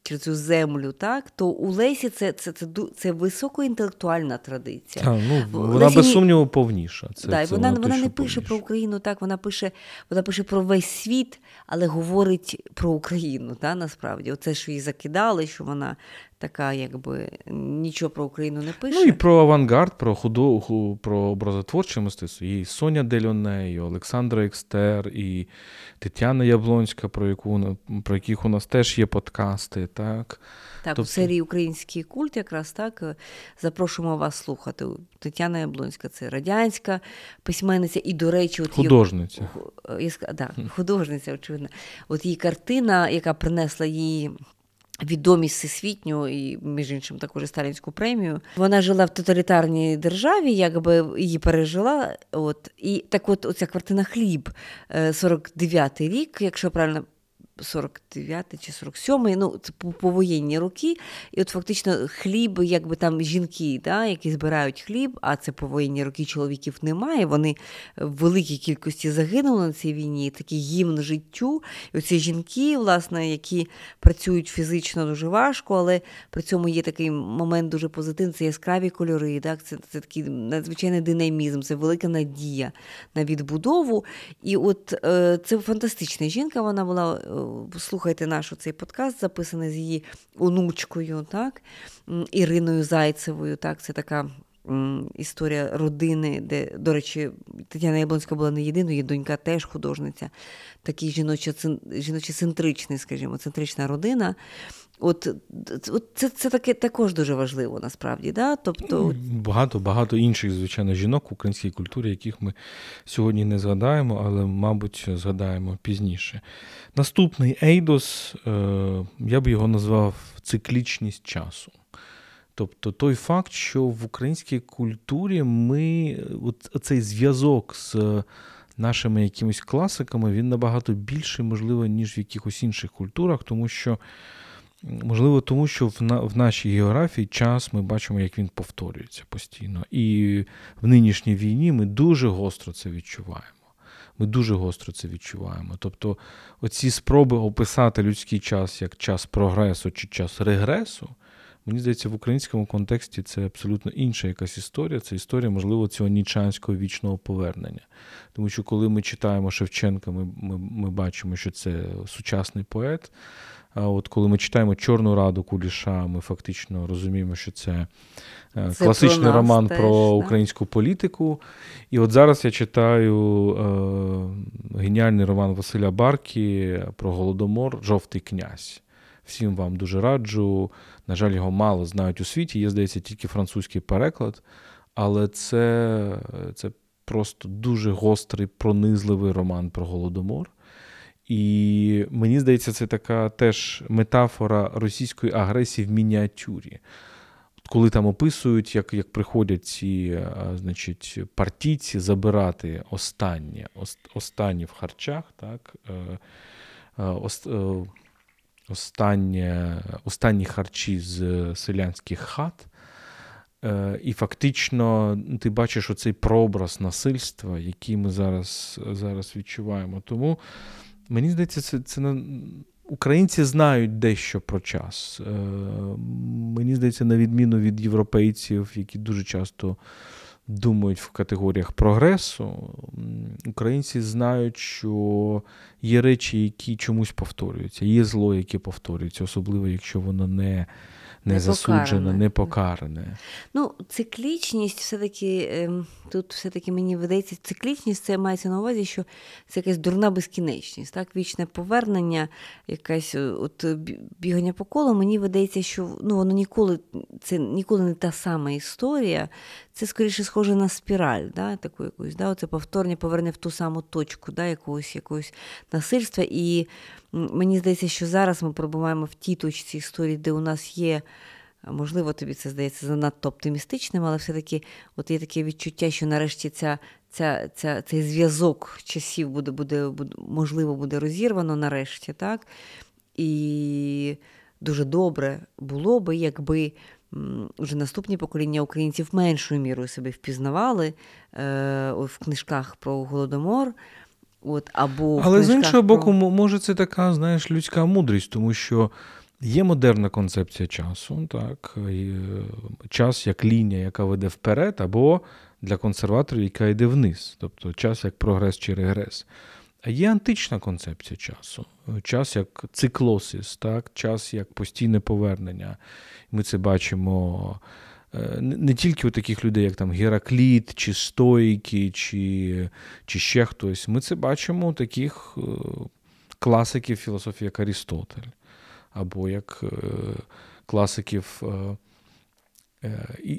через цю землю, так то у Лесі це це, це, це високоінтелектуальна традиція. А, ну, Вона Лесі... без сумніву повніша. Це, да, це Вона вона, вона не пише про Україну, так вона пише вона пише про весь світ, але говорить про Україну. Та, Насправді, оце що її закидали, що вона така, якби нічого про Україну не пише. Ну і про авангард, про худо, про образотворче мистецтво. І Соня Дельоне, і Олександра Екстер, і Тетяна Яблонська, про яку про яких у нас теж є подкасти. Так, Так, тобто... у серії Український культ, якраз так запрошуємо вас слухати. Тетяна Яблонська це радянська письменниця, і, до речі, от художниця. Її, да, художниця, очевидно. От її картина, яка принесла їй відомість всесвітню і, між іншим, також сталінську премію. Вона жила в тоталітарній державі, якби її пережила. От і так, от оця картина хліб, 49-й е, рік, якщо правильно 49 чи 47 ну це повоєнні роки. І от фактично хліб, якби там жінки, да, які збирають хліб, а це повоєнні роки чоловіків немає. Вони в великій кількості загинули на цій війні, такий гімн життю. І оці жінки, власне, які працюють фізично дуже важко, але при цьому є такий момент дуже позитивний, це яскраві кольори. Так? Це це такий надзвичайний динамізм, це велика надія на відбудову. І от е, це фантастична жінка, вона була. Слухайте наш цей подкаст, записаний з її онучкою, так, Іриною Зайцевою. Так, Це така історія родини, де, до речі, Тетяна Яблонська була не єдиною, її донька теж художниця, такий жіночо-центричний, скажімо, центрична родина. От от це це таке також дуже важливо насправді. Да? Тобто... Багато багато інших, звичайно, жінок в українській культурі, яких ми сьогодні не згадаємо, але, мабуть, згадаємо пізніше. Наступний Ейдос, я би його назвав циклічність часу. Тобто той факт, що в українській культурі ми цей зв'язок з нашими якимись класиками, він набагато більший, можливо, ніж в якихось інших культурах, тому що. Можливо, тому що в на, в нашій географії час ми бачимо, як він повторюється постійно. І в нинішній війні ми дуже гостро це відчуваємо. Ми дуже гостро це відчуваємо. Тобто, оці спроби описати людський час як час прогресу чи час регресу, мені здається, в українському контексті це абсолютно інша якась історія. Це історія, можливо, цього нічанського вічного повернення. Тому що коли ми читаємо Шевченка, ми, ми, ми бачимо, що це сучасний поет. А от коли ми читаємо Чорну раду Куліша, ми фактично розуміємо, що це, е, це класичний про роман теж, про українську політику. І от зараз я читаю е, геніальний роман Василя Баркі про Голодомор Жовтий князь. Всім вам дуже раджу. На жаль, його мало знають у світі. Є, здається, тільки французький переклад, але це, це просто дуже гострий, пронизливий роман про Голодомор. І мені здається, це така теж метафора російської агресії в мініатюрі. Коли там описують, як як приходять ці значить, партійці забирати останнє останні в харчах, так, е, е, останнє, останні харчі з селянських хат. Е, і фактично ти бачиш оцей прообраз насильства, який ми зараз зараз відчуваємо. Тому Мені здається, це це українці знають дещо про час. Е, Мені здається, на відміну від європейців, які дуже часто думають в категоріях прогресу, українці знають, що є речі, які чомусь повторюються, є зло, яке повторюється, особливо якщо воно не не, не засуджене, не покаране. Ну, циклічність все-таки ем, тут все-таки мені видається, циклічність це мається на увазі, що це якась дурна безкінечність, так? вічне повернення, якесь от бігання по колу. Мені видається, що ну, воно ніколи це ніколи не та сама історія. Це скоріше схоже на спіраль, да, таку якусь, да, оце повторення поверне в ту саму точку да, якогось якогось насильства. І мені здається, що зараз ми пробуваємо в тій точці історії, де у нас є. Можливо, тобі це здається занадто оптимістичним, але все-таки от є таке відчуття, що нарешті ця, ця, ця, цей зв'язок часів буде, буде, буде, можливо, буде розірвано нарешті. так? І дуже добре було би, якби вже наступні покоління українців меншою мірою себе впізнавали е, в книжках про Голодомор. От, або Але з іншого про... боку, може, це така, знаєш, людська мудрість, тому що є модерна концепція часу, так, е, час як лінія, яка веде вперед, або для консерваторів, яка йде вниз, тобто час як прогрес чи регрес. Є антична концепція часу, час як циклосис, так? час як постійне повернення. Ми це бачимо е, не тільки у таких людей, як там Геракліт, чи Стоїки, чи чи ще хтось. Ми це бачимо у таких е, класиків філософії, як Арістотель, або як е, класиків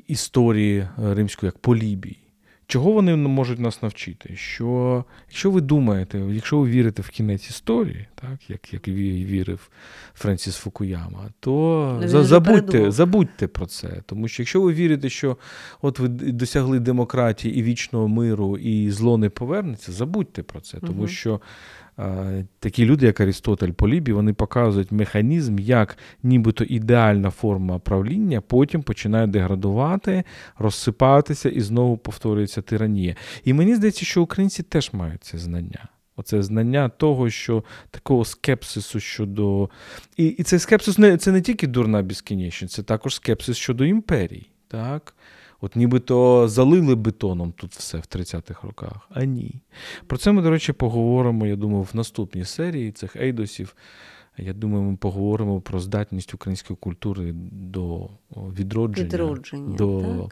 історії римської, як Полібій. Чого вони можуть нас навчити? Що якщо ви думаєте, якщо ви вірите в кінець історії, так як як вірив Френсіс Фукуяма, то за, забудьте забудьте про це. Тому що якщо ви вірите, що от ви досягли демократії і вічного миру, і зло не повернеться, забудьте про це, тому угу. що такі люди, як Арістотель Полібі, вони показують механізм, як нібито ідеальна форма правління потім починає деградувати, розсипатися і знову повторюється тиранія. І мені здається, що українці теж мають це знання. Оце знання того, що такого скепсису щодо. І і цей скепсис не це не тільки дурна безкінечність, це також скепсис щодо імперій. Так? От нібито залили бетоном тут все в 30-х роках. А ні. Про це ми, до речі, поговоримо, я думаю, в наступній серії цих ейдосів. Я думаю, ми поговоримо про здатність української культури до відродження, відродження до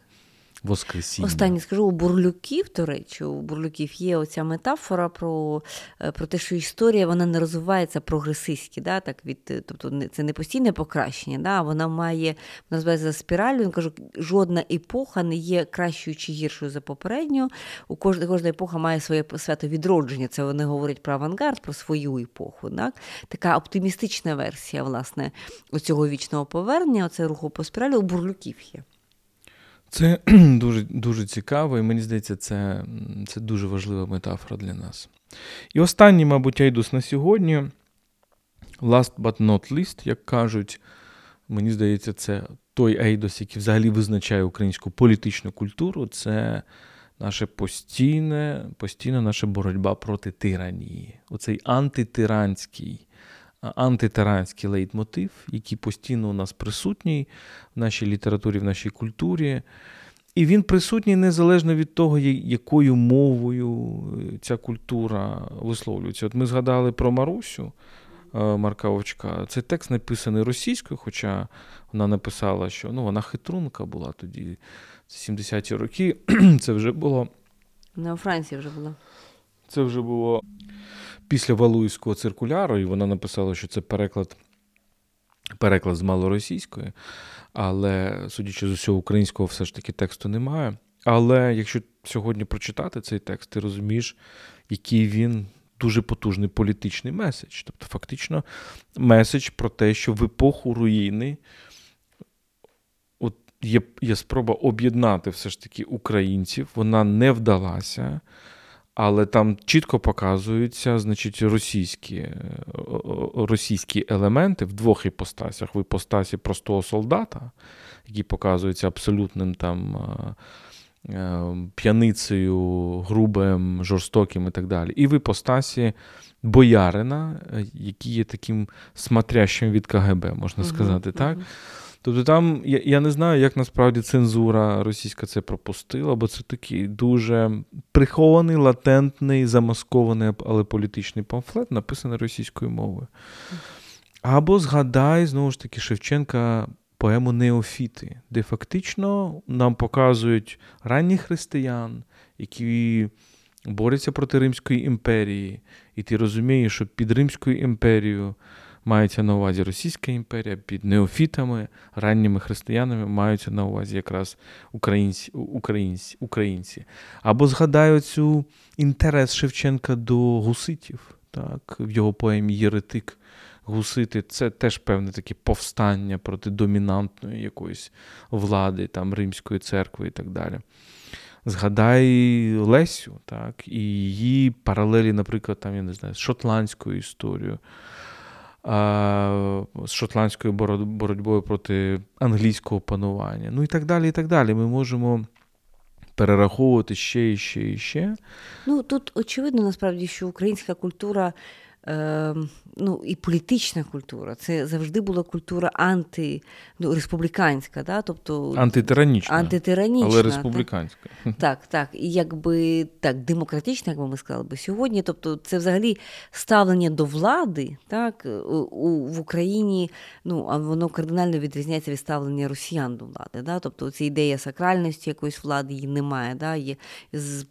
Воскресіння. Останнє скажу у бурлюків, до речі, у бурлюків є оця метафора про е, про те, що історія вона не розвивається прогресистськи, да, так від, е, тобто це не постійне покращення, да, вона має вона називається спіралю. Він кажу, жодна епоха не є кращою чи гіршою за попередню. У кожна, кожна епоха має своє свято відродження. Це вони говорять про авангард, про свою епоху. Так? Така оптимістична версія, власне, оцього вічного повернення, оце руху по спіралі у бурлюків є. Це дуже дуже цікаво, і мені здається, це це дуже важлива метафора для нас. І останній, мабуть, айдус на сьогодні. Last but not least, як кажуть, мені здається, це той ейдос, який взагалі визначає українську політичну культуру, це наша постійне, постійна наша боротьба проти тиранії. Оцей антитиранський антитиранський лейтмотив, який постійно у нас присутній в нашій літературі, в нашій культурі. І він присутній незалежно від того, якою мовою е, ця культура висловлюється. От ми згадали про Марусю е, Марка Овчка. Цей текст написаний російською, хоча вона написала, що ну, вона хитрунка була тоді, 70-ті роки. Це вже було. Не у Франції вже було. Це вже було після Валуївського циркуляру, і вона написала, що це переклад переклад з малоросійської, але, судячи з усього українського, все ж таки тексту немає. Але якщо сьогодні прочитати цей текст, ти розумієш, який він дуже потужний політичний меседж. Тобто, фактично, меседж про те, що в епоху руїни є, є спроба об'єднати все ж таки українців, вона не вдалася. Але там чітко показуються значить, російські е, російські елементи в двох іпостасях: в іпостасі простого солдата, який показується абсолютним там е, е, п'яницею, грубим, жорстоким і так далі. І в іпостасі боярина, який є таким смотрящим від КГБ, можна сказати, uh-huh, так? Uh-huh. Тобто там я я не знаю, як насправді цензура російська це пропустила, бо це такий дуже прихований, латентний, замаскований, але політичний памфлет, написаний російською мовою. Або згадай, знову ж таки, Шевченка поему Неофіти, де фактично нам показують ранніх християн, які борються проти Римської імперії, і ти розумієш, що під Римською імперією. Мається на увазі Російська імперія під неофітами, ранніми християнами маються на увазі якраз українці, українці, українці. Або згадаю цю інтерес Шевченка до гуситів, так, в його поемі Єретик. Гусити це теж певне таке повстання проти домінантної якоїсь влади, там, Римської церкви і так далі. Згадай Лесю, так, і її паралелі, наприклад, там, я не знаю, з шотландською історією з шотландською боротьбою проти англійського панування. Ну і так далі. і так далі. Ми можемо перераховувати ще і ще і ще. Ну тут очевидно насправді, що українська культура е, ну, і політична культура. Це завжди була культура анти, ну, республіканська, да? тобто антитиранічна, антитиранічна але республіканська. Так, так. І якби так, демократична, як би ми сказали би сьогодні. Тобто, це взагалі ставлення до влади, так, у, в Україні, ну, а воно кардинально відрізняється від ставлення росіян до влади. Да? Тобто ця ідея сакральності якоїсь влади її немає. Да? Є з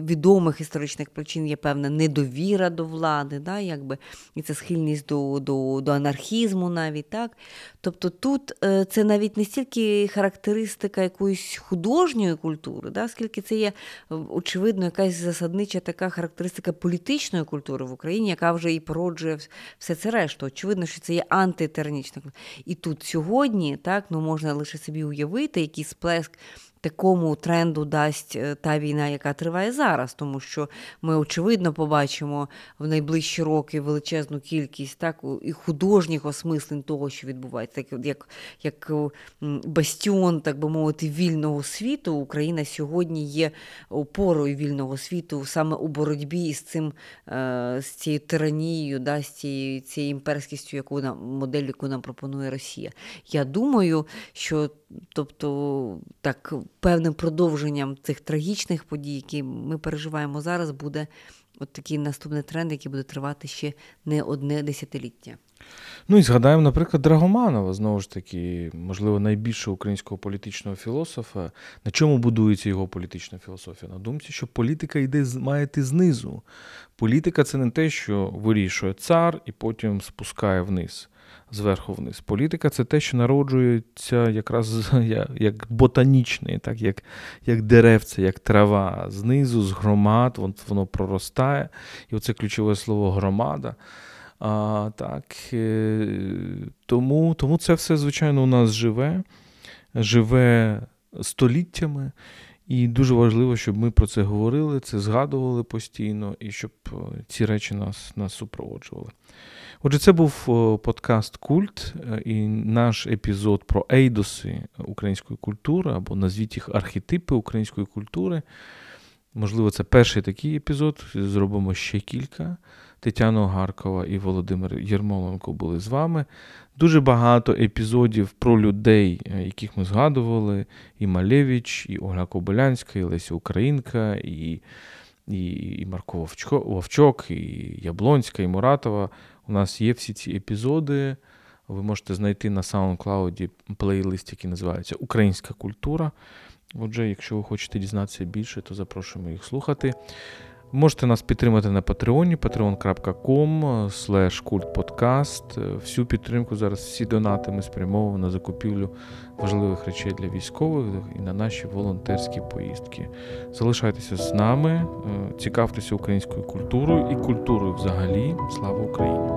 відомих історичних причин є певна недовіра до влади, да? Якби, і це схильність до до, до анархізму навіть. так. Тобто тут е, це навіть не стільки характеристика якоїсь художньої культури, да, скільки це є, очевидно, якась засаднича така характеристика політичної культури в Україні, яка вже і породжує все це решту. Очевидно, що це є антитернічна. І тут сьогодні так, ну, можна лише собі уявити, який сплеск такому тренду дасть е, та війна, яка триває зараз, тому що ми очевидно побачимо в найближчі роки величезну кількість так і художніх осмислень того, що відбувається, так як як бастіон, так би мовити, вільного світу. Україна сьогодні є опорою вільного світу саме у боротьбі з цим е, з цією тиранією, да, з цією цією імперськістю, яку нам модель, яку нам пропонує Росія. Я думаю, що тобто, так, певним продовженням цих трагічних подій, які ми переживаємо зараз, буде от такий наступний тренд, який буде тривати ще не одне десятиліття. Ну і згадаємо, наприклад, Драгоманова, знову ж таки, можливо, найбільшого українського політичного філософа. На чому будується його політична філософія? На думці, що політика йде має йти знизу. Політика це не те, що вирішує цар і потім спускає вниз, зверху вниз. Політика це те, що народжується якраз як ботанічний, так, як як деревце, як трава, знизу, з громад, воно проростає. І оце ключове слово громада. А, так, е, Тому тому це все, звичайно, у нас живе, живе століттями, і дуже важливо, щоб ми про це говорили, це згадували постійно, і щоб е, ці речі нас, нас супроводжували. Отже, це був подкаст Культ е, і наш епізод про ейдоси української культури, або назвіть їх архетипи української культури. Можливо, це перший такий епізод. Зробимо ще кілька. Тетяна Огаркова і Володимир Єрмоленко були з вами. Дуже багато епізодів про людей, е, яких ми згадували: і Малевич, і Ольга Кобилянська, і Леся Українка, і і, і Марко Вовчок, і Яблонська, і Муратова. У нас є всі ці епізоди. Ви можете знайти на SoundCloud плейлист, який називається Українська культура. Отже, якщо ви хочете дізнатися більше, то запрошуємо їх слухати. Можете нас підтримати на Патреоні, patreon.com kultpodcast. Всю підтримку зараз всі донати ми спрямовуємо на закупівлю важливих речей для військових і на наші волонтерські поїздки. Залишайтеся з нами, е, цікавтеся українською культурою і культурою взагалі. Слава Україні!